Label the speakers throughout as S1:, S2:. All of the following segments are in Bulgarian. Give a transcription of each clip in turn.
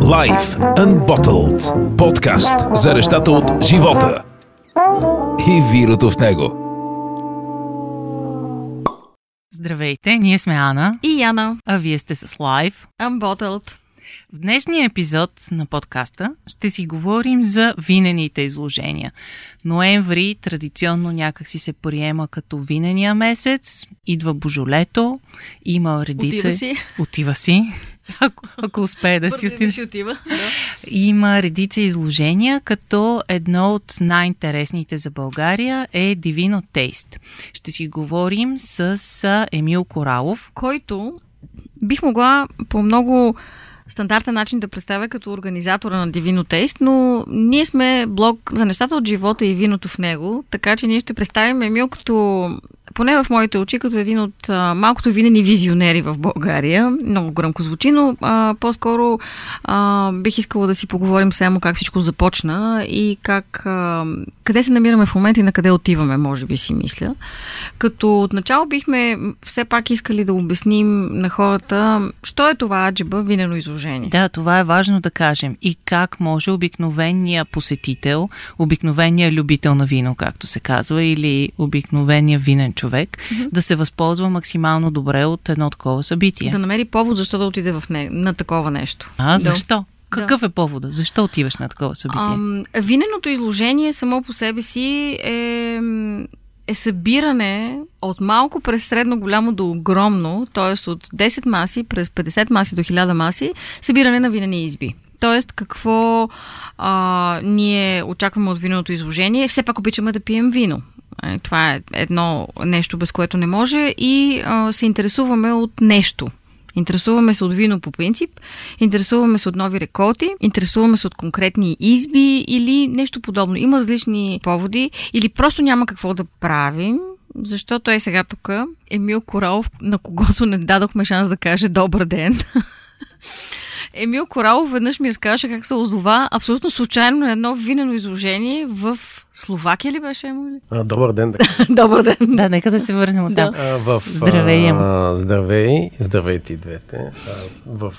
S1: Life Unbottled. Подкаст за нещата от живота и вирото в него.
S2: Здравейте, ние сме Ана,
S3: И Яна.
S2: а вие сте с Live.
S3: Unbottled.
S2: В днешния епизод на подкаста ще си говорим за винените изложения. Ноември традиционно някак си се приема като винения месец, идва божолето, има редица...
S3: Отива си.
S2: Отива си. Ако, ако успее да си отиде.
S3: си отива. Да.
S2: Има редица изложения, като едно от най-интересните за България е Divino Taste. Ще си говорим с Емил Коралов.
S3: Който бих могла по много стандартен начин да представя като организатора на Divino Taste, но ние сме блог за нещата от живота и виното в него, така че ние ще представим Емил като поне в моите очи, като един от а, малкото винени визионери в България. Много гръмко звучи, но а, по-скоро а, бих искала да си поговорим само как всичко започна и как, а, къде се намираме в момента и на къде отиваме, може би си мисля. Като отначало бихме все пак искали да обясним на хората, що е това аджеба винено изложение.
S2: Да, това е важно да кажем. И как може обикновения посетител, обикновения любител на вино, както се казва, или обикновения винен човек, да се възползва максимално добре от едно такова събитие.
S3: Да намери повод защо да отиде в не, на такова нещо.
S2: А,
S3: Да.
S2: защо? Какъв е повода? Защо отиваш на такова събитие?
S3: Ам, виненото изложение само по себе си е, е събиране от малко през средно голямо до огромно, т.е. от 10 маси през 50 маси до 1000 маси, събиране на винени изби. Тоест, какво а, ние очакваме от виното изложение? Все пак обичаме да пием вино. Е, Това е едно нещо, без което не може и а, се интересуваме от нещо. Интересуваме се от вино по принцип, интересуваме се от нови реколти, интересуваме се от конкретни изби или нещо подобно. Има различни поводи или просто няма какво да правим, защото е сега тук Емил Коралов, на когото не дадохме шанс да каже добър ден. Емил Коралов веднъж ми разказаше как се озова абсолютно случайно на едно винено изложение в Словакия ли беше?
S4: А, добър ден. Да.
S3: Добър ден.
S2: Да, нека да се върнем от там.
S4: А, в,
S2: Здравей, Емо.
S4: а, здравей, здравейте и двете. А, в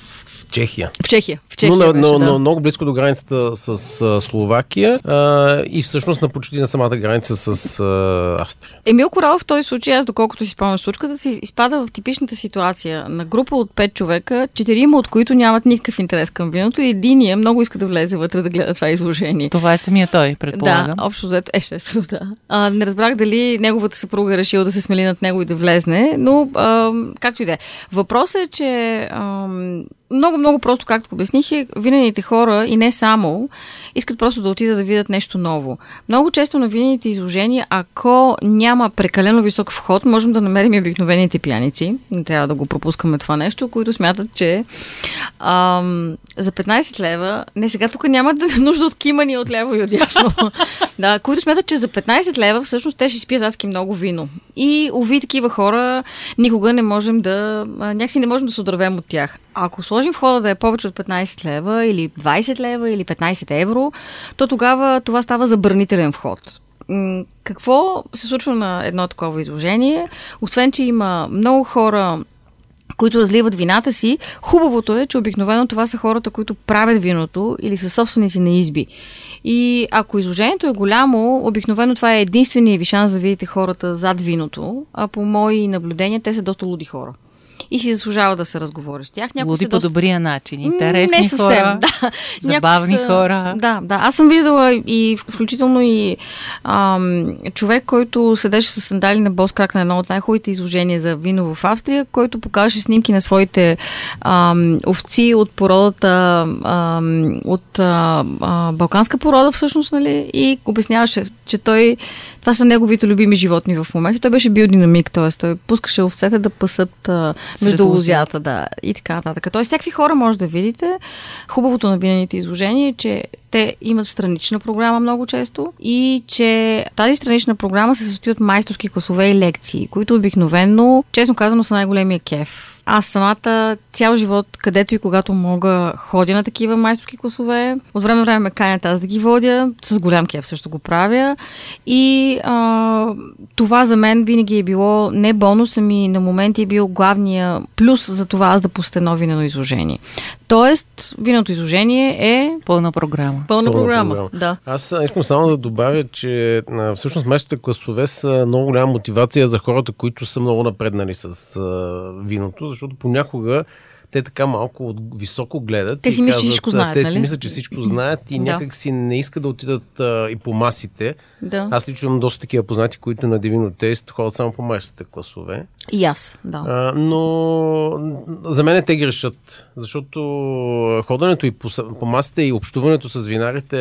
S4: Чехия.
S3: В Чехия. В Чехия
S4: но,
S3: беше,
S4: но,
S3: да.
S4: но много близко до границата с а, Словакия а, и всъщност на почти на самата граница с а, Австрия.
S3: Емил Коралов в този случай, аз доколкото си спомням случката, се изпада в типичната ситуация на група от пет човека, четирима от които нямат никакъв интерес към виното и единия много иска да влезе вътре да гледа това изложение.
S2: Това е самия той, предполагам.
S3: Да, общо взето, естествено, да. А, не разбрах дали неговата съпруга е решила да се смели над него и да влезне, но а, както и да е. Въпросът е, че а, много, много просто, както обясних, е, винените хора и не само, искат просто да отидат да видят нещо ново. Много често на винените изложения, ако няма прекалено висок вход, можем да намерим и обикновените пияници. Не трябва да го пропускаме това нещо, които смятат, че ам, за 15 лева, не сега тук няма да нужда от кимани от ляво и от ясно, да, които смятат, че за 15 лева всъщност те ще спият адски много вино. И уви такива хора никога не можем да, някакси не можем да се отървем от тях. Ако сложим входа да е повече от 15 лева или 20 лева или 15 евро, то тогава това става забранителен вход. Какво се случва на едно такова изложение? Освен, че има много хора, които разливат вината си, хубавото е, че обикновено това са хората, които правят виното или са собственици на изби. И ако изложението е голямо, обикновено това е единственият ви шанс да видите хората зад виното, а по мои наблюдения те са доста луди хора. И си заслужава да се разговори с тях. Някои
S2: Луди по
S3: доста...
S2: добрия начин. Интересни
S3: не съвсем,
S2: хора,
S3: да.
S2: забавни
S3: са-
S2: хора.
S3: Да, да. Аз съм виждала и включително и ам, човек, който седеше с сандали на бос крак на едно от най-хубавите изложения за вино в Австрия, който покаже снимки на своите ам, овци от породата, ам, от а, а, балканска порода всъщност, нали? И обясняваше, че той това са неговите любими животни в момента. Той беше биодинамик, т.е. той пускаше овцете да пасат а, между
S2: лозята.
S3: лозята, да, и така нататък. Тоест, всякакви хора може да видите. Хубавото на винените изложения е, че те имат странична програма много често и че тази странична програма се състои от майсторски класове и лекции, които обикновенно, честно казано, са най-големия кеф Аз самата цял живот, където и когато мога, ходя на такива майсторски класове. От време на време ме канят аз да ги водя. С голям кеф също го правя. И а, това за мен винаги е било не бонус, ами на моменти е бил главния плюс за това аз да пусте едно винено изложение. Тоест, виното изложение е
S2: Пълна програма.
S3: пълна,
S4: Пълна
S3: програма.
S4: програма.
S3: Да.
S4: Аз а, искам само да добавя, че всъщност майсторите класове са много голяма мотивация за хората, които са много напреднали с виното, защото понякога те така малко от високо гледат.
S3: Те си мислят, че всичко знаят,
S4: Те
S3: нали?
S4: си мислят, че всичко знаят и
S3: Да.
S4: някак си не искат да отидат а, и по масите.
S3: Да.
S4: Аз лично имам доста такива познати, които на Divino Taste ходят само по майсторите класове.
S3: И аз, да.
S4: А, но за мен те грешат, защото ходенето и по, по масите и общуването с винарите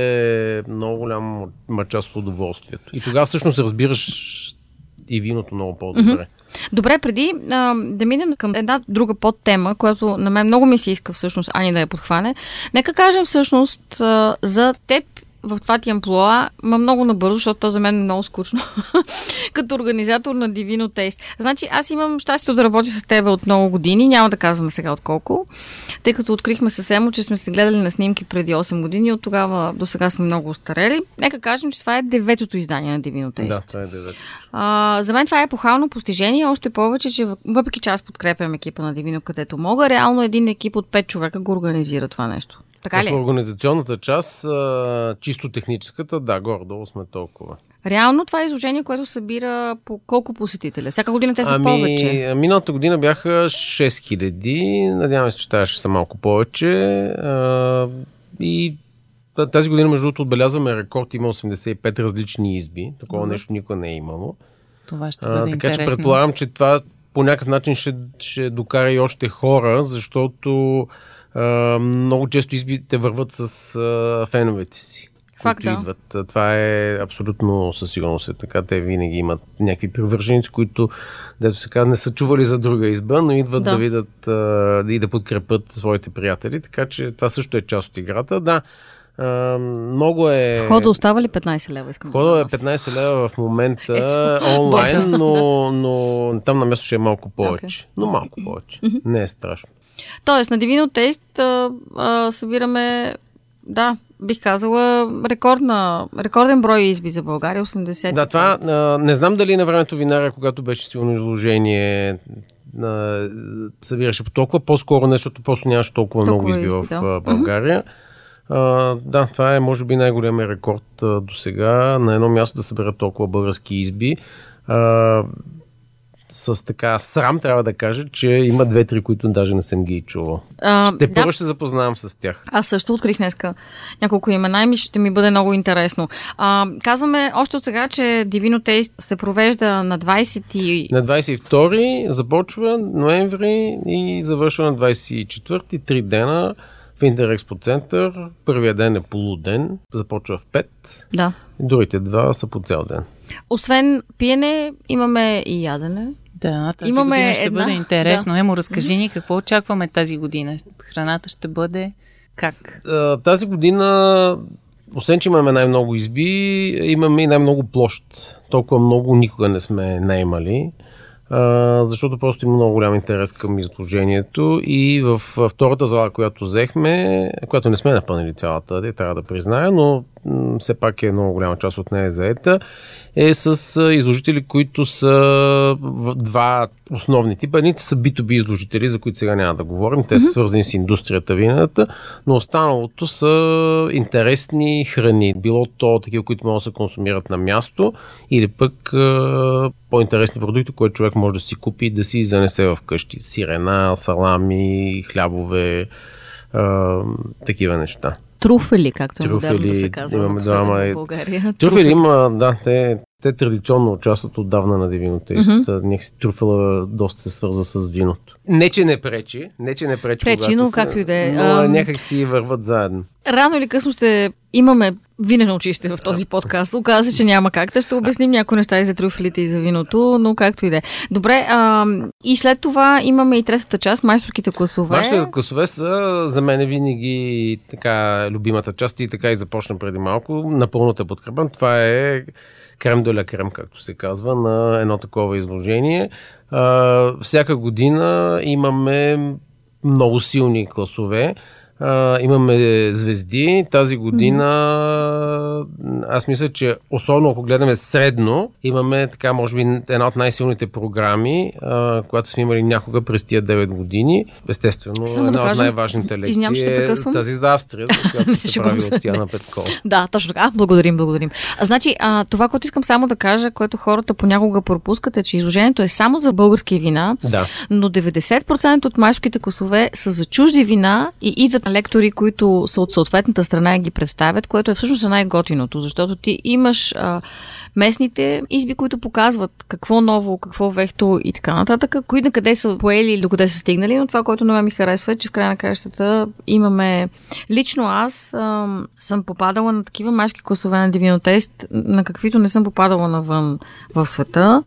S4: е много голяма част от удоволствието. И тогава всъщност разбираш и виното много по-добре.
S3: Добре, преди а, да минем към една друга подтема, която на мен много ми се иска всъщност Ани да я подхване, нека кажем всъщност а, за теб в това ти амплуа, ма много набързо, защото то за мен е много скучно, като организатор на Divino Taste. Значи аз имам щастието да работя с теб от много години, няма да казваме сега от колко, тъй като открихме съвсем, че сме се гледали на снимки преди 8 години, от тогава до сега сме много устарели. Нека кажем, че това е деветото издание на Divino Taste.
S4: Да, това е девет.
S3: А, за мен това е епохално постижение, още повече, че въпреки че аз подкрепям екипа на Дивино където мога, реално един екип от 5 човека го организира това нещо. Така ли?
S4: В организационната част, а, чисто техническата, да, горе-долу сме толкова.
S3: Реално това е изложение, което събира по колко посетителя? Всяка година те са
S4: ами,
S3: повече.
S4: миналата година бяха 6000, надявам се, че ще са малко повече. А, и та- тази година, между другото, отбелязваме рекорд, има 85 различни изби. Такова нещо никога не е имало.
S2: Това ще
S4: А,
S2: бъде
S4: така че
S2: интересно.
S4: предполагам, че това по някакъв начин ще, ще докара и още хора, защото а, много често избите върват с а, феновете си.
S3: Факт,
S4: които
S3: да.
S4: идват. Това е абсолютно със сигурност е така. Те винаги имат някакви привърженици, които, дето се казва, не са чували за друга изба, но идват
S3: Да.
S4: да, видят а, и да подкрепят своите приятели. Така че това също е част от играта. Да, а, много е...
S3: Входа остава ли 15 лева? Искам да
S4: Входа е
S3: знам аз.
S4: 15 лева в момента
S3: Ето.
S4: онлайн, но, но там на място ще е малко повече.
S3: Окей.
S4: Но малко повече. Не е страшно.
S3: Тоест, на Divino Taste а, а, събираме, да, бих казала, рекордна, рекорден брой изби за България, 80.
S4: Да, това а, не знам дали на времето винаря, когато беше силно изложение, а, събираше по толкова, по-скоро не, защото просто нямаше толкова,
S3: Толкова
S4: много изби в
S3: изби, да.
S4: а, България. А, да, това е може би най-големия рекорд до сега на едно място да съберат толкова български изби. А, с така срам трябва да кажа, че има две-три, които даже не съм ги чувал.
S3: А,
S4: Те
S3: да.
S4: първо ще запознавам с тях.
S3: Аз също открих днеска няколко имена и ми ще ми бъде много интересно. А, казваме още от сега, че Divino Taste се провежда на 20 и...
S4: На 22 започва ноември и завършва на 24 три дена в Интерекспо център. Първият ден е полуден, започва в 5.
S3: Да.
S4: Другите два са по цял ден.
S3: Освен пиене, имаме и ядене.
S2: Да, тази
S3: Имаме
S2: година ще
S3: една-
S2: бъде интересно. Емо, разкажи ни какво очакваме тази година. Храната ще бъде как?
S4: Тази година, освен че имаме най-много изби, имаме и най-много площ. Толкова много никога не сме наемали. защото просто има много голям интерес към изложението и в в втората зала, която взехме, която не сме напълнили цялата, де, трябва да призная, но м, все пак е много голяма част от нея е заета, е с изложители, които са два основни типа. Едните са B2B изложители, за които сега няма да говорим. Те са свързани с индустрията вината, но останалото са интересни храни. Било то такива, които могат да се консумират на място, или пък по-интересни продукти, които човек може да си купи и да си занесе в къщи. Сирена, салами, хлябове, такива неща.
S3: Труфели, както
S4: Трюфели,
S3: модерно да се казва
S4: имаме
S3: в
S4: е,
S3: България.
S4: Трюфели има, да, те, те традиционно участват отдавна на дивиното. Mm-hmm. Някакси трюфела доста се свърза с виното. Не, че не пречи, не, че не пречи,
S3: Пречи, но както и да е.
S4: Някак си върват заедно.
S3: Рано или късно ще имаме винено учище в този подкаст. Оказва се, че няма как. Те ще обясним някои неща и за трюфелите и за виното, но както и да е. Добре, а, и след това имаме и третата част, майсторските класове.
S4: Вашите класове са за мен винаги така любимата част и така и започна преди малко. Напълно те подкрепям. Това е крем до крем, както се казва, на едно такова изложение. А, всяка година имаме много силни класове. А, имаме звезди. Тази година mm-hmm. аз мисля, че особено ако гледаме средно, имаме така, може би, една от най-силните програми, а, която сме имали някога през тия 9 години. Естествено,
S3: Само
S4: една
S3: да кажа,
S4: от най-важните лекции е тази за Австрия, за която се прави от Тяна Петкова.
S3: Да, точно така. Благодарим, благодарим. А, значи, а, това, което искам само да кажа, което хората понякога пропускат е, че изложението е само за български вина,
S4: Да.
S3: но 90% от майските класове са за чужди вина и идват лектори, които са от съответната страна и ги представят, което е всъщност най-готиното, защото ти имаш а, местните изби, които показват какво ново, какво вехто и така нататък, кои на къде са поели или до къде са стигнали, но това, което на мен ми харесва е, че в края на краищата имаме... Лично аз ам, съм попадала на такива майски класове на Дивинотест, на каквито не съм попадала навън в света.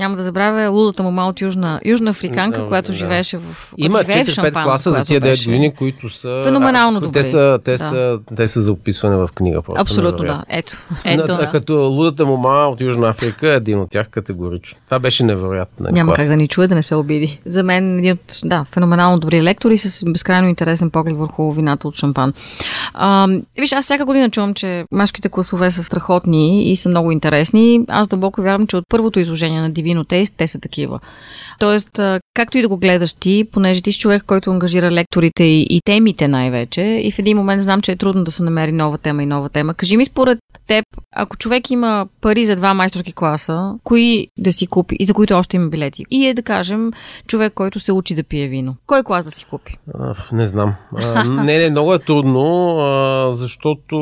S3: Няма да забравя лудата му от Южна, Южна Африканка,
S4: Да,
S3: която
S4: да.
S3: живееше в.
S4: Има
S3: която живее в
S4: 4-5
S3: Шампан,
S4: класа за тия 9
S3: беше-
S4: години, които са...
S3: Феноменално
S4: а,
S3: добри.
S4: Те са, те,
S3: Да.
S4: са, те са за описване в книга. Просто
S3: Абсолютно да. Ето.
S2: Ето,
S4: Но,
S2: да.
S4: Като лудата мома от Южна Африка е един от тях категорично. Това беше невероятно.
S3: Няма
S4: клас.
S3: как да ни чуе да не се обиди. За мен един от, да, феноменално добри лектори с безкрайно интересен поглед върху вината от шампан. А, виж, аз всяка година чувам, че машките класове са страхотни и са много интересни. Аз дълбоко вярвам, че от първото изложение на Divino Taste те са такива. Тоест, както и да го гледаш ти, понеже ти си човек, който ангажира лекторите и, и темите най-вече, и в един момент знам, че е трудно да се намери нова тема и нова тема. Кажи ми според теб, ако човек има пари за два майсторски класа, кои да си купи и за които още има билети? И е да кажем човек, който се учи да пие вино. Кой клас да си купи?
S4: А, не знам. А, не, не, много е трудно, а, защото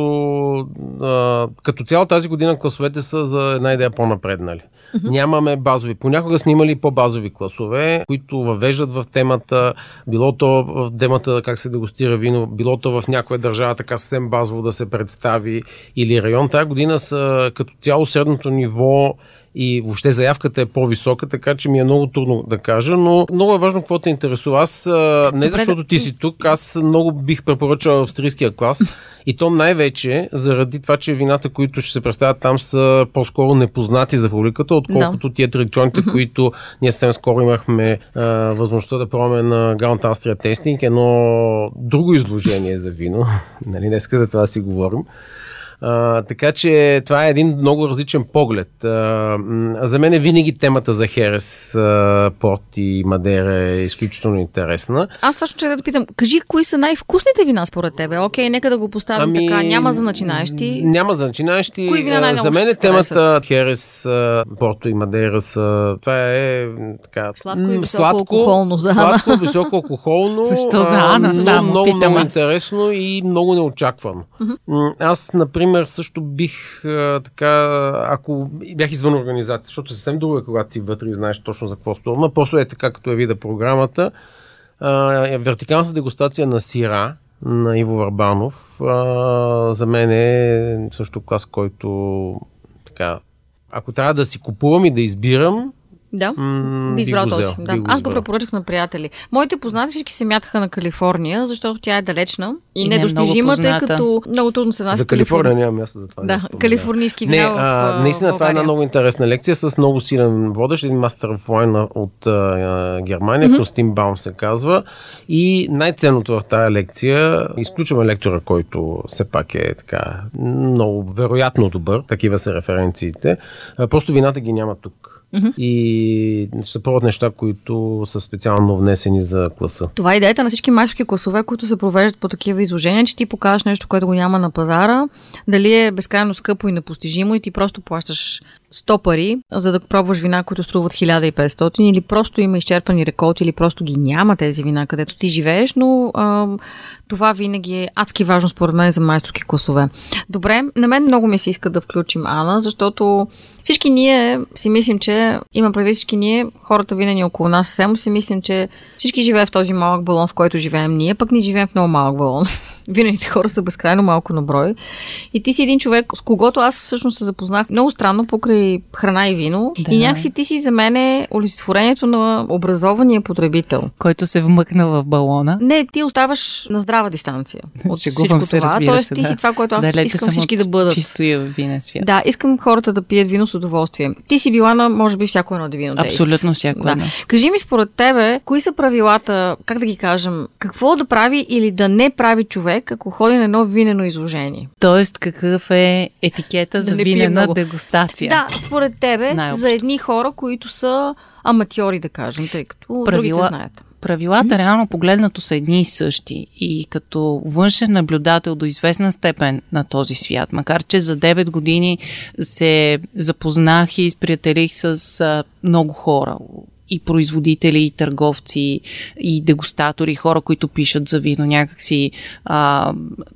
S4: а, като цяло тази година класовете са за една идея по-напреднали. Нямаме базови. Понякога сме имали по-базови класове, които въвеждат в темата, било то в темата как се дегустира вино, било то в някоя държава така съвсем базово да се представи или район. Тази година са като цяло средното ниво и въобще заявката е по-висока, така че ми е много трудно да кажа, но много е важно какво те интересува. Аз не
S3: Добре,
S4: защото ти си тук, аз много бих препоръчал австрийския клас и то най-вече заради това, че вината, които ще се представят там са по-скоро непознати за публиката, отколкото тия традиционните, които ние съвсем скоро имахме а, възможността да пробваме на Grand Austria Tasting, едно друго изложение за вино. нали, днеска за това си говорим. А, така че това е един много различен поглед. А, за мен е винаги темата за Херес, а, Порт и Мадера е изключително интересна.
S3: Аз точно ще да питам, кажи кои са най-вкусните вина според тебе? Окей, нека да го поставим
S4: Ами,
S3: така. Няма за начинаещи.
S4: Няма за начинаещи.
S3: Кои вина най-много
S4: За мен е темата? Херес, Порто и Мадера са... Това е така...
S3: Сладко и
S4: м,
S3: високоалкохолно за Ана.
S4: Сладко, високо алкохолно.
S2: Защо за Ана
S4: но
S2: само,
S4: Много, много интересно и много неочаквано. Аз, например, също бих а, така, ако бях извън организация, защото съвсем друго е, когато си вътре и знаеш точно за какво става. Просто е така, като е вида програмата. А, е вертикалната дегустация на сира на Иво Варбанов а, за мен е също клас, който така, ако трябва да си купувам и да избирам,
S3: Да.
S4: м-
S3: Би избрал този.
S4: взел,
S3: Да.
S4: би го
S3: Аз го препоръчах на приятели. Моите познати всички се мятаха на Калифорния, защото тя е далечна и,
S2: И не е
S3: недостижима, тъй като много трудно се внася
S4: За Калифорния няма място за това.
S3: Да,
S4: не
S3: калифорнийски
S4: Не,
S3: вина в,
S4: а,
S3: а,
S4: наистина това е една много интересна лекция с много силен водещ, един мастер в война от а, Германия, mm-hmm. Костин Баум се казва. И най-ценното в тази лекция, изключваме лектора, който все пак е така много вероятно добър, такива са референциите, а, просто вината ги няма тук. Mm-hmm. И се пробват неща, които са специално внесени за класа.
S3: Това е идеята на всички майсторски класове, които се провеждат по такива изложения, че ти покажеш нещо, което го няма на пазара, дали е безкрайно скъпо и непостижимо и ти просто плащаш 100 пари, за да пробваш вина, които струват 1500 или просто има изчерпани реколти или просто ги няма тези вина, където ти живееш, но а, това винаги е адски важно според мен за майсторски класове. Добре, на мен много ми се иска да включим Ана, защото всички ние си мислим, че има предвид всички ние, хората винаги около нас, само си мислим, че всички живеят в този малък балон, в който живеем ние, пък ни живеем в много малък балон. винените хора са безкрайно малко на брой. И ти си един човек, с когото аз всъщност се запознах много странно покрай храна и вино.
S2: Да.
S3: И някакси ти си за мен е олицетворението на образования потребител.
S2: Който се вмъкна в балона.
S3: Не, ти оставаш на здрава дистанция от
S2: Шегувам
S3: всичко
S2: се,
S3: това. Тоест
S2: се,
S3: ти
S2: да.
S3: си това, което аз
S2: Далече
S3: искам всички да бъдат.
S2: Чистоя винен свят.
S3: Да, искам хората да пият вино с удоволствие. Ти си била на, може би, всяко едно вино.
S2: Абсолютно всяко
S3: Да.
S2: едно.
S3: Кажи ми според тебе, кои са правилата, как да ги кажем, какво да прави или да не прави човек, ако ходи на едно винено изложение?
S2: Тоест, какъв е етикета
S3: Да
S2: за
S3: пие
S2: винена дегустация?
S3: Да, според тебе,
S2: Най-общо.
S3: за едни хора, които са аматьори, да кажем, тъй като
S2: Правила-
S3: знаят.
S2: Правилата реално погледнато са едни и същи. И като външен наблюдател до известна степен на този свят, макар че за 9 години се запознах и сприятелих с много хора и производители, и търговци, и дегустатори, хора, които пишат за вино. Някакси а,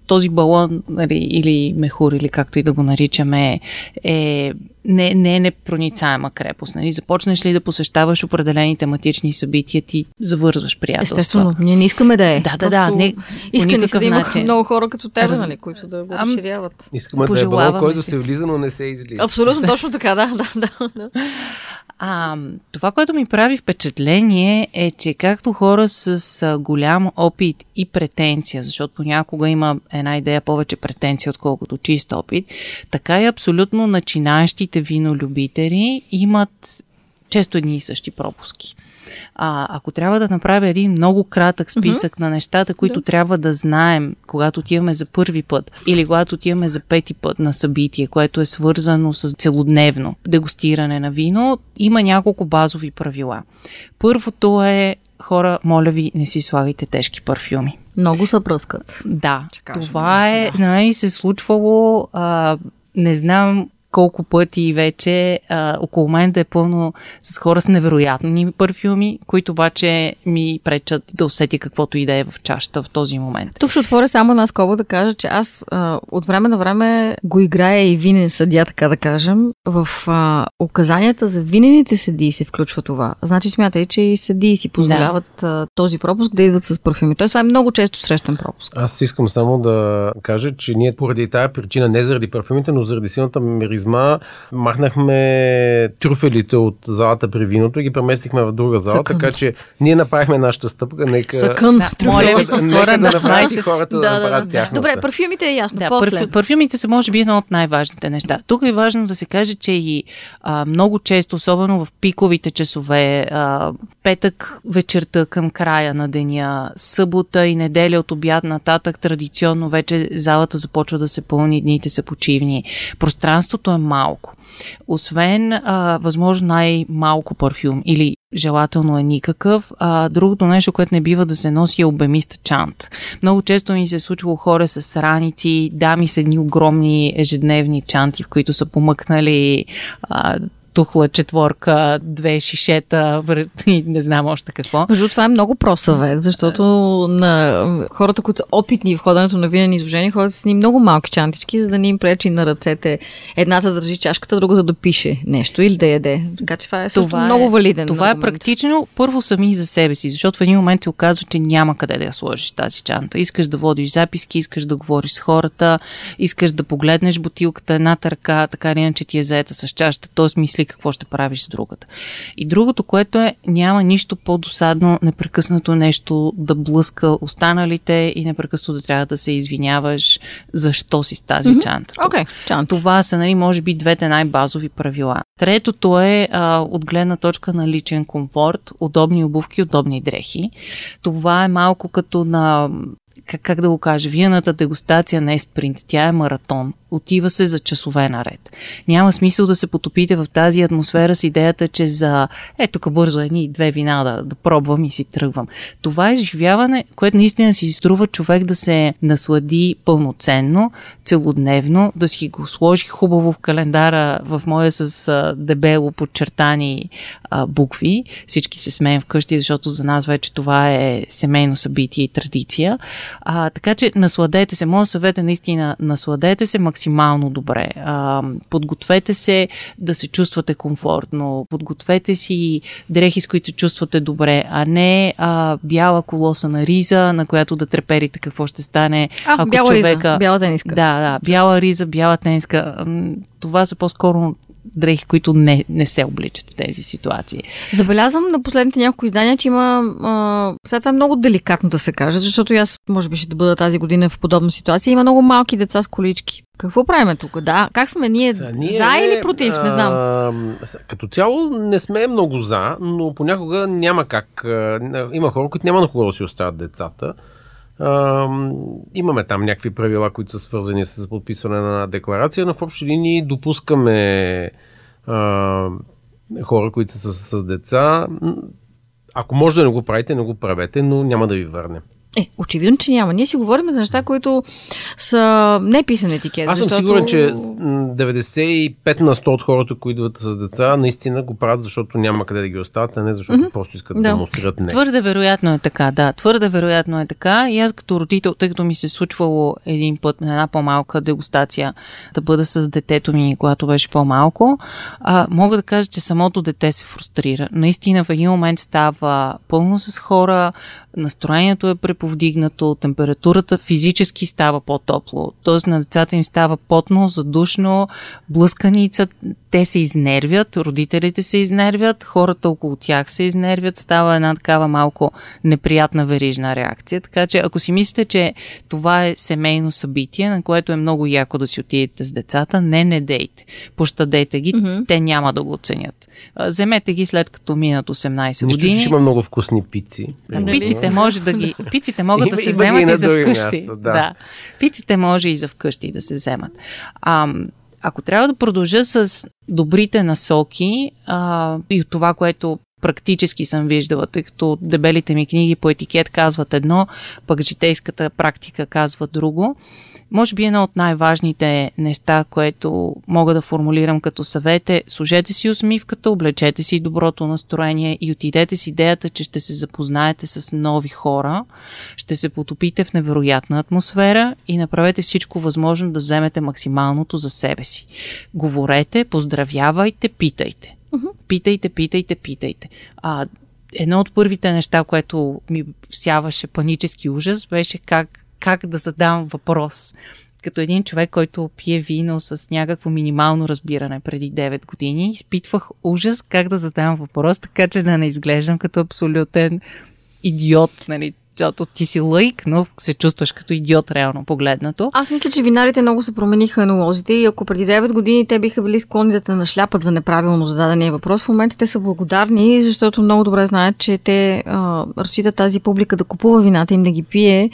S2: този балон нали, или мехур, или както и да го наричаме, е, не, не е непроницаема крепост. Нали. Започнеш ли да посещаваш определени тематични събития, ти завързваш приятелства.
S3: Естествено, ние не искаме да е.
S2: Да, да, да, не, по
S3: Иска ни се
S2: никакъв
S3: да има
S2: начин.
S3: много хора като тебе,
S2: Раз-
S3: нали, които да го
S2: Ам,
S3: разширяват.
S4: Искаме да е балон, който
S2: си.
S4: се влиза, но не се излиза.
S3: Абсолютно точно така, да, да, да. да.
S2: А, това, което ми прави впечатление е, че както хора с а, голям опит и претенция, защото понякога има една идея повече претенция, отколкото чист опит, така и абсолютно начинаещите винолюбители имат често едни и същи пропуски. А, ако трябва да направя един много кратък списък на нещата, които трябва да знаем, когато отиваме за първи път или когато отиваме за пети път на събитие, което е свързано с целодневно дегустиране на вино, има няколко базови правила. Първото е хора, моля ви, не си слагайте тежки парфюми.
S3: Много се пръскат.
S2: Да,
S3: кажем,
S2: това е,
S3: да.
S2: нали, се случвало, а, не знам колко пъти вече а, около мен да е пълно с хора с невероятни парфюми, които обаче ми пречат да усетя каквото и да е в чашата в този момент.
S3: Тук ще отворя само една скоба да кажа, че аз а, от време на време го играя и винен съдя, така да кажем. В а, указанията за винените съдии се включва това. Значи смятай, че и съдии си позволяват а, този пропуск да идват с парфюми. Тоест това е много често срещан пропуск.
S4: Аз искам само да кажа, че ние поради тая причина, не заради парфюмите, но заради силната миризма, махнахме трюфелите от залата при виното и ги преместихме в друга зала,
S3: Съкън.
S4: така че ние направихме нашата стъпка. Нека,
S3: Съкън.
S2: Да, моля ви се,
S4: нека
S2: хора
S4: да
S2: на
S4: направят
S2: 20.
S4: и хората да,
S3: Да, да,
S4: направят
S3: да.
S4: тяхната.
S3: Добре, парфюмите е ясно.
S2: Да,
S3: После.
S2: парфю, парфюмите са може би едно от най-важните неща. Тук е важно да се каже, че и а, много често, особено в пиковите часове, а, петък вечерта към края на деня, събота и неделя от обяд нататък, традиционно вече залата започва да се пълни, дните са почивни. Пространството е малко. Освен а, възможно най-малко парфюм или желателно е никакъв. А, другото нещо, което не бива да се носи е обемиста чант. Много често ми се е случвало хора с раници, дами с едни огромни ежедневни чанти, в които са помъкнали а, тухла четворка, две шишета и не знам още какво.
S3: Между това е много просъвет, защото на хората, които са опитни в ходенето на винени изложения, ходят с ни много малки чантички, за да не им пречи на ръцете. Едната държи чашката, другата да пише нещо или да яде. Така че това е също
S2: Това е-
S3: много валиден.
S2: Това е
S3: аргумент.
S2: практично първо сами за себе си, защото в един момент се оказва, че няма къде да я сложиш тази чанта. Искаш да водиш записки, искаш да говориш с хората, искаш да погледнеш бутилката, едната ръка, така или иначе ти е заета с чашата, т.е. мисли какво ще правиш с другата. И другото, което е, няма нищо по-досадно непрекъснато нещо да блъска останалите и непрекъснато да трябва да се извиняваш защо си с тази mm-hmm. чанта.
S3: Окей, чанта.
S2: Това са, нали, може би, двете най-базови правила. Третото е а, от гледна точка на личен комфорт, удобни обувки, удобни дрехи. Това е малко като на как, как да го кажа, виената дегустация не е спринт, тя е маратон. Отива се за часове наред. Няма смисъл да се потопите в тази атмосфера с идеята, че за е тук бързо едни две вина да, да пробвам и си тръгвам. Това е изживяване, което наистина си струва човек да се наслади пълноценно, целодневно, да си го сложи хубаво в календара, в моя с а, дебело подчертани а, букви. Всички се смеем вкъщи, защото за нас вече това е семейно събитие и традиция. А, така че насладете се. Моят съвет е наистина насладете се максимално максимално добре. А, подгответе се да се чувствате комфортно. Подгответе си дрехи, с които се чувствате добре, а не а, бяла колоса на риза, на която да треперите какво ще стане.
S3: А,
S2: ако
S3: бяла
S2: човека...
S3: риза, бяла тениска.
S2: Да, да, бяла риза, бяла тениска. Това са по-скоро дрехи, които не, не се обличат в тези ситуации.
S3: Забелязвам на последните няколко издания, че има... А, сега това е много деликатно да се каже, защото аз може би ще бъда тази година в подобна ситуация. Има много малки деца с колички. Какво правим тук? Да, как сме ние?
S4: Сега, ние
S3: за или против? Не знам.
S4: А, като цяло не сме много за, но понякога няма как. Има хора, които няма на кого да си оставят децата. Имаме там някакви правила, които са свързани с подписване на декларация, но в общи линии допускаме хора, които са с, с деца. Ако може да не го правите, не го правете, но няма да ви върне.
S3: Е, очевидно, че няма. Ние си говорим за неща, които са не писани етикет.
S4: Аз съм
S3: защото...
S4: сигурен, че м, 95 на 100 от хората, които идват с деца, наистина го правят, защото няма къде да ги оставят, а не защото
S3: Мгм.
S4: просто искат да
S3: Да.
S4: демонстрират нещо.
S2: Твърде вероятно е така, да. Твърде вероятно е така. И аз като родител, тъй като ми се е случвало един път на една по-малка дегустация да бъда с детето ми, когато беше по-малко, а, мога да кажа, че самото дете се фрустрира. Наистина в един момент става пълно с хора, настроението е преповдигнато, температурата физически става по-топло. Тоест на децата им става потно, задушно, блъсканица, те се изнервят, родителите се изнервят, хората около тях се изнервят, става една такава малко неприятна верижна реакция. Така че ако си мислите, че това е семейно събитие, на което е много яко да си отидете с децата, не, не дейте. Пощадете ги,
S3: Мгм.
S2: те няма да го оценят. Вземете ги след като минат 18
S4: Нищо,
S2: години.
S4: че има много вкусни пици.
S3: Ами,
S4: примерно.
S2: Пиците може да ги. Пиците могат да се
S4: има и
S2: вземат
S4: на
S2: и за вкъщи.
S4: място, да.
S2: Пиците може и за вкъщи да се вземат. А, ако трябва да продължа с добрите насоки а, и от това, което практически съм виждала, тъй като дебелите ми книги по етикет казват едно, пък житейската практика казва друго. Може би едно от най-важните неща, което мога да формулирам като съвет е служете си усмивката, облечете си доброто настроение и отидете с идеята, че ще се запознаете с нови хора, ще се потопите в невероятна атмосфера и направете всичко възможно да вземете максималното за себе си. Говорете, поздравявайте, питайте. Питайте, питайте, питайте. А, едно от първите неща, което ми всяваше панически ужас, беше как, как да задам въпрос. Като един човек, който пие вино с някакво минимално разбиране преди 9 години, изпитвах ужас как да задам въпрос, така че да не изглеждам като абсолютен идиот, нали, защото ти си лъйк, но се чувстваш като идиот реално погледнато.
S3: Аз мисля, че винарите много се промениха енолозите и ако преди 9 години те биха били склонни да те нашляпат за неправилно зададения въпрос, в момента те са благодарни, защото много добре знаят, че те а, разчитат тази публика да купува вината им, да ги пие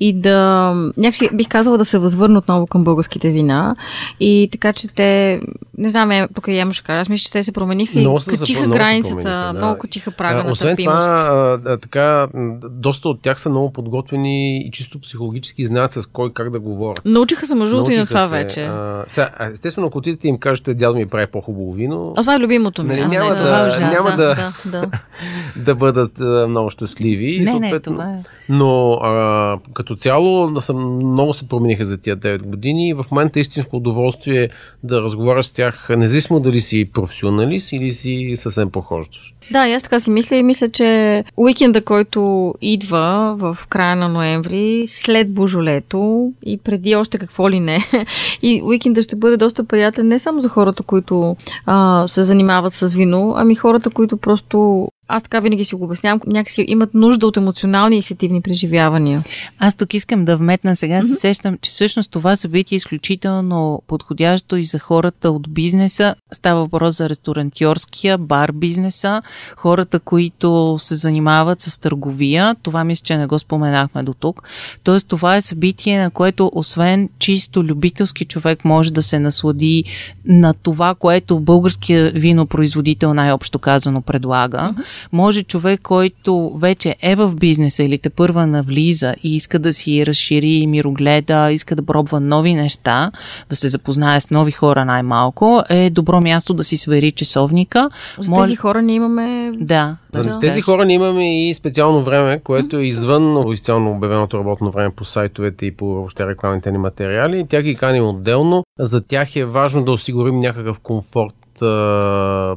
S3: и да, някакси бих казала да се възвърна отново към българските вина и така, че те, не знам, е, тук и Емо ще кажа, аз мисля, че те се промениха
S4: Много
S3: и качиха
S4: се
S3: границата,
S4: да.
S3: много качиха прага
S4: А,
S3: на
S4: Освен
S3: търпимост.
S4: това, а, така, доста от тях са много подготвени и чисто психологически знаят с кой как да говорят.
S3: Научиха се между другото и на това
S4: се,
S3: вече.
S4: А, сега, естествено, ако отидете им кажете, дядо ми прави по-хубаво вино,
S3: А това е любимото ми.
S4: Нали, няма да-
S3: това е
S4: няма да-
S3: да, да.
S4: да бъдат а, много щастливи.
S2: Не, не, това е.
S4: Но а, като цяло да съм, много се промениха за тия 9 години и в момента е истинско удоволствие да разговаряш с тях, независимо дали си професионалист или си съвсем похождащ.
S3: Да, и аз така си мисля и мисля, че уикенда, който идва в края на ноември, след Божолето и преди още какво ли не, и уикенда ще бъде доста приятен не само за хората, които а, се занимават с вино, ами хората, които просто аз така винаги си го обяснявам, някакси имат нужда от емоционални и сетивни преживявания.
S2: Аз тук искам да вметна, сега се сещам, че всъщност това събитие е изключително подходящо и за хората от бизнеса. Става въпрос за ресторантьорския, бар бизнеса, хората, които се занимават с търговия. Това мисля, че не го споменахме до тук. Тоест това е събитие, на което освен чисто любителски човек може да се наслади на това, което българския винопроизводител най-общо казано предлага. Може човек, който вече е в бизнеса или те първа навлиза и иска да си разшири мирогледа, иска да пробва нови неща, да се запознае с нови хора най-малко, е добро място да си свери часовника.
S3: За Мол... тези хора ние имаме...
S2: Да.
S4: За да. тези хора ние имаме и специално време, което е извън официално обявеното работно време по сайтовете и по въобще рекламните ни материали. Тя ги каним отделно. За тях е важно да осигурим някакъв комфорт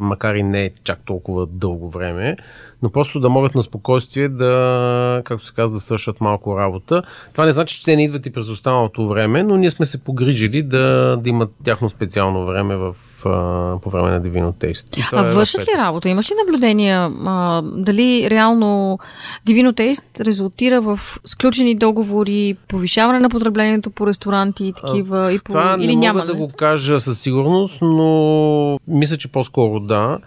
S4: макар и не чак толкова дълго време, но просто да могат на спокойствие да, както се казва, да свършат малко работа. Това не значи, че те не идват и през останалото време, но ние сме се погрижили да, да имат тяхно специално време в по време на Divino Taste.
S3: а е вършат ли работа? Имаш ли наблюдения а, дали реално Divino Taste резултира в сключени договори, повишаване на потреблението по ресторанти и такива?
S4: А,
S3: и
S4: по, това
S3: или
S4: не
S3: няма,
S4: мога да го кажа със сигурност, но мисля, че по-скоро да.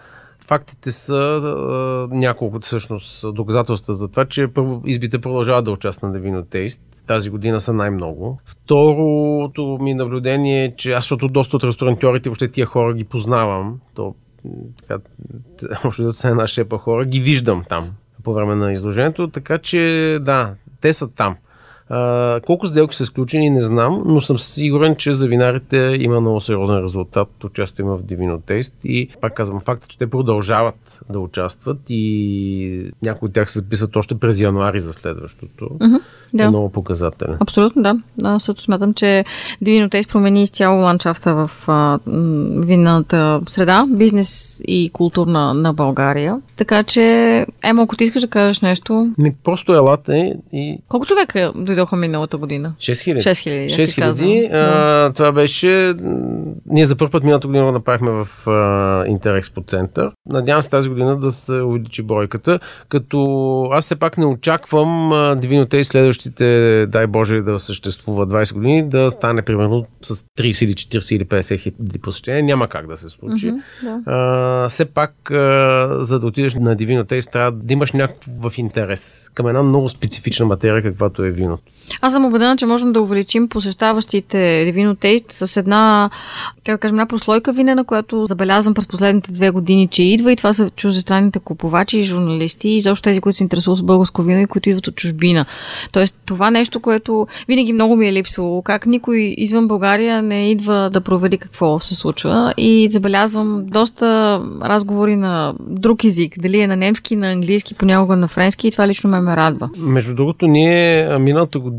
S4: Фактите са а, няколко всъщност доказателства за това, че първо избите продължават да участват на Divino Taste тази година са най-много. Второто ми наблюдение е, че аз, защото доста от ресторантьорите, въобще тия хора ги познавам, то така, още са една шепа хора, ги виждам там по време на изложението, така че да, те са там. Колко сделки са сключени, не знам, но съм сигурен, че за винарите има много сериозен резултат. Участие има в Divino Taste и пак казвам факта, че те продължават да участват и някои от тях се записват още през януари за следващото. Mm-hmm да. е много показателен.
S3: Абсолютно, да. Аз също смятам, че Divino Taste промени изцяло ландшафта в а, винната среда, бизнес и културна на България. Така че, Емо, ако ти искаш да кажеш нещо...
S4: Не, просто елате и...
S3: Колко човека дойдоха миналата година?
S4: 6000.
S3: 6000.
S4: 6000. Да. Това беше... Ние за първ път миналата година го направихме в Интерекспо център. Надявам се тази година да се увеличи бройката, като аз все пак не очаквам Divino Taste следващия следващите, дай Боже да съществува 20 години, да стане примерно с 30 или 40 или 50 хиляди посещения. Няма как да се случи. Mm-hmm, да. а, все пак, а, за да отидеш на Divino Taste, трябва да имаш някакъв интерес към една много специфична материя, каквато е виното.
S3: Аз съм убедена, че можем да увеличим посещаващите Taste с една, как да кажем, една прослойка винена, която забелязвам през последните две години, че идва и това са чуждестранните купувачи и журналисти и защо тези, които се интересуват с българско вино и които идват от чужбина. Тоест, това нещо, което винаги много ми е липсвало, как никой извън България не идва да провери какво се случва и забелязвам доста разговори на друг език, дали е на немски, на английски, понякога на френски и това лично ме ме радва.
S4: Между другото, ние миналата година,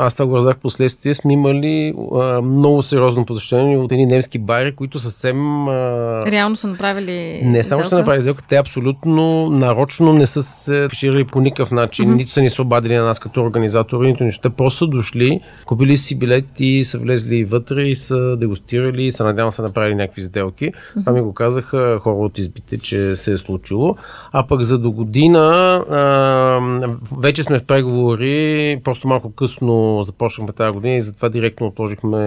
S4: аз това го разах последствие, сме имали а, много сериозно посещение от едни немски бари, които съвсем... А...
S3: Реално са направили
S4: Не само ще са направили сделка, те абсолютно нарочно не са се фиширали по никакъв начин, mm-hmm. нито са ни се обадили на нас като организатори, нито нищо. Те просто дошли, купили си билети, са влезли вътре и са дегустирали и се надявам са направили някакви сделки. Mm-hmm. Това ми го казаха хора от избите, че се е случило. А пък за до година а, вече сме в преговори, просто малко късно започнахме тази година и затова директно отложихме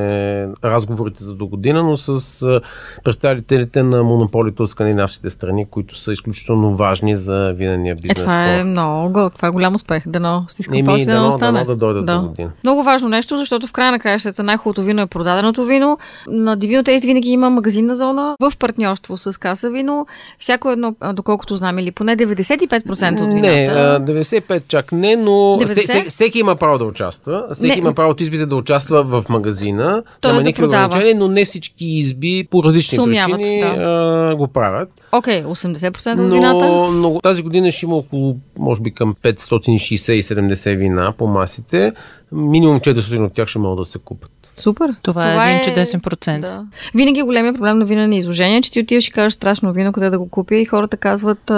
S4: разговорите за до година, но с представителите на монополите от скандинавските страни, които са изключително важни за винения бизнес. Е,
S3: това е много, това е голям успех. Дано стискам палци да, да остане.
S4: да дойдат да. до година.
S3: Много важно нещо, защото в края на краищата най-хубавото вино е продаденото вино. На Divino Taste винаги има магазинна зона в партньорство с Каса Вино. Всяко едно, доколкото знам, или поне 95% от вината.
S4: Не, 95 чак не, но 90? всеки има право да участва. Всеки не. има право от избите да участва в магазина. Няма да никакви ограничения, но не всички изби по различни Сумяват, причини да. а, го правят.
S3: Окей, okay, 80% от вината?
S4: Но тази година ще има около, може би към 560-70 вина по масите. Минимум 400 от тях ще могат да се купат.
S2: Супер. Това, е Това е един чудесен процент. Да.
S3: Винаги е големия проблем на вина на изложение, че ти отиваш и кажеш страшно вино, къде да го купя и хората казват,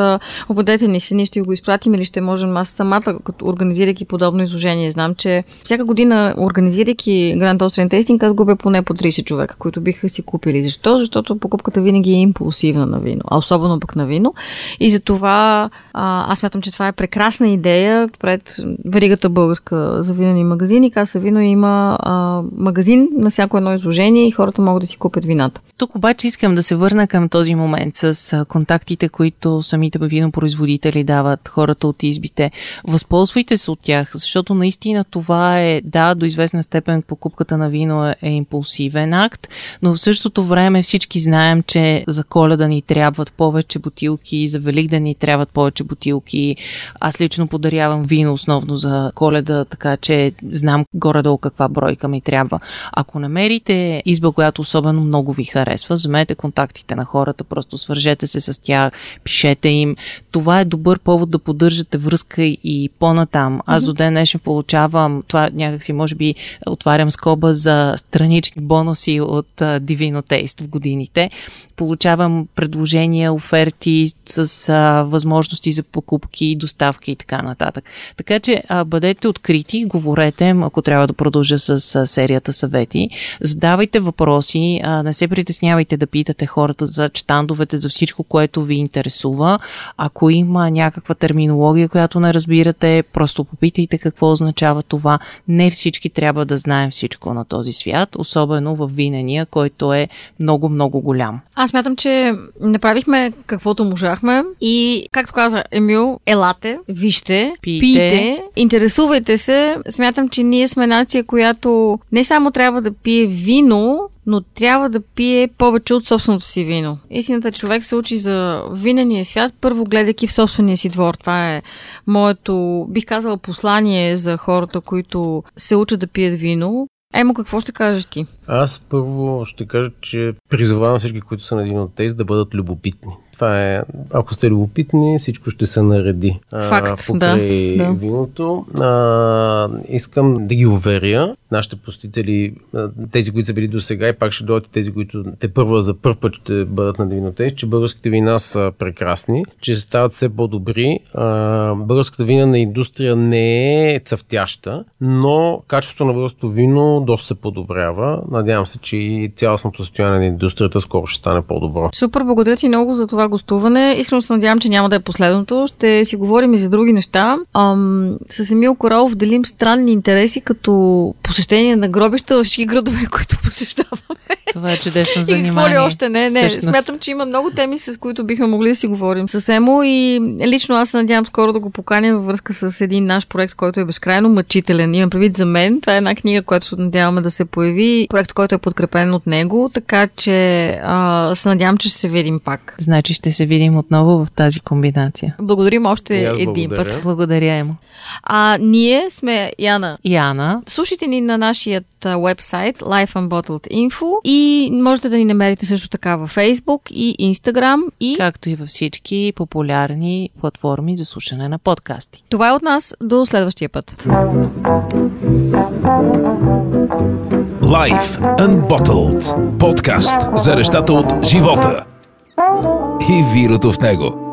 S3: обадете ни се, ние ще го изпратим или ще можем. Аз самата, като организирайки подобно изложение, знам, че всяка година, организирайки Grand Austrian Tasting, аз губя поне по 30 човека, които биха си купили. Защо? Защото покупката винаги е импулсивна на вино, а особено пък на вино. И затова а, аз смятам, че това е прекрасна идея пред веригата българска за винени магазини. Каса вино има а, магазин магазин на всяко едно изложение и хората могат да си купят вината.
S2: Тук обаче искам да се върна към този момент с контактите, които самите винопроизводители дават хората от избите. Възползвайте се от тях, защото наистина това е, да, до известна степен покупката на вино е, е импулсивен акт, но в същото време всички знаем, че за коледа ни трябват повече бутилки, за великден ни трябват повече бутилки. Аз лично подарявам вино основно за коледа, така че знам горе-долу каква бройка ми трябва. Ако намерите изба, която особено много ви харесва, вземете контактите на хората, просто свържете се с тях, пишете им. Това е добър повод да поддържате връзка и по-натам. Аз до ден днешен получавам, това някакси може би отварям скоба за странични бонуси от Divino Taste в годините. Получавам предложения, оферти с а, възможности за покупки, доставки и така нататък. Така че а, бъдете открити, говорете, ако трябва да продължа с а, серията съвети. Задавайте въпроси, а, не се притеснявайте да питате хората за чтандовете, за всичко, което ви интересува. Ако има някаква терминология, която не разбирате, просто попитайте какво означава това. Не всички трябва да знаем всичко на този свят, особено в винения, който е много-много голям.
S3: Аз мятам, че направихме каквото можахме и, както каза Емил, елате, вижте,
S2: Пийте.
S3: пийте, интересувайте се. Смятам, че ние сме нация, която не само трябва да пие вино, но трябва да пие повече от собственото си вино. Истината, човек се учи за винения свят, първо гледайки в собствения си двор. Това е моето, бих казала, послание за хората, които се учат да пият вино. Емо, какво ще кажеш ти?
S4: Аз първо ще кажа, че призовавам всички, които са на един от тези, да бъдат любопитни. Това е, ако сте любопитни, всичко ще се нареди.
S3: Факт,
S4: покрай
S3: да, да.
S4: виното. А, искам да ги уверя, нашите посетители, а, тези, които са били до сега и пак ще дойдат тези, които те първа за първ път ще бъдат на винотеж, че българските вина са прекрасни, че стават все по-добри. А, българската винена индустрия не е цъфтяща, но качеството на българското вино доста се подобрява. Надявам се, че и цялостното състояние на индустрията скоро ще стане по-добро.
S3: Супер, благодаря ти много за това гостуване. Искрено се надявам, че няма да е последното. Ще си говорим и за други неща. Ам, с Емил Коралов делим странни интереси, като посещение на гробища във всички градове, които посещаваме.
S2: Това е чудесно
S3: И какво ли
S2: занимание.
S3: още не? Не,
S2: Всъщност.
S3: смятам, че има много теми, с които бихме могли да си говорим с Емо и лично аз се надявам скоро да го поканя във връзка с един наш проект, който е безкрайно мъчителен. Имам предвид за мен. Това е една книга, която се надяваме да се появи. Проект, който е подкрепен от него, така че а, се надявам, че ще се видим пак.
S2: Значи ще се видим отново в тази комбинация.
S3: Благодарим още
S4: И
S3: един
S4: благодаря.
S3: път.
S2: Благодаря, Емо.
S3: А ние сме Яна.
S2: И Ана,
S3: Слушайте ни на нашия вебсайт Life Unbottled Info и можете да ни намерите също така във Facebook и Instagram и
S2: както и във всички популярни платформи за слушане на подкасти.
S3: това е от нас до следващия път.
S1: Life Unbottled. Подкаст за нещата от живота и вируто в него.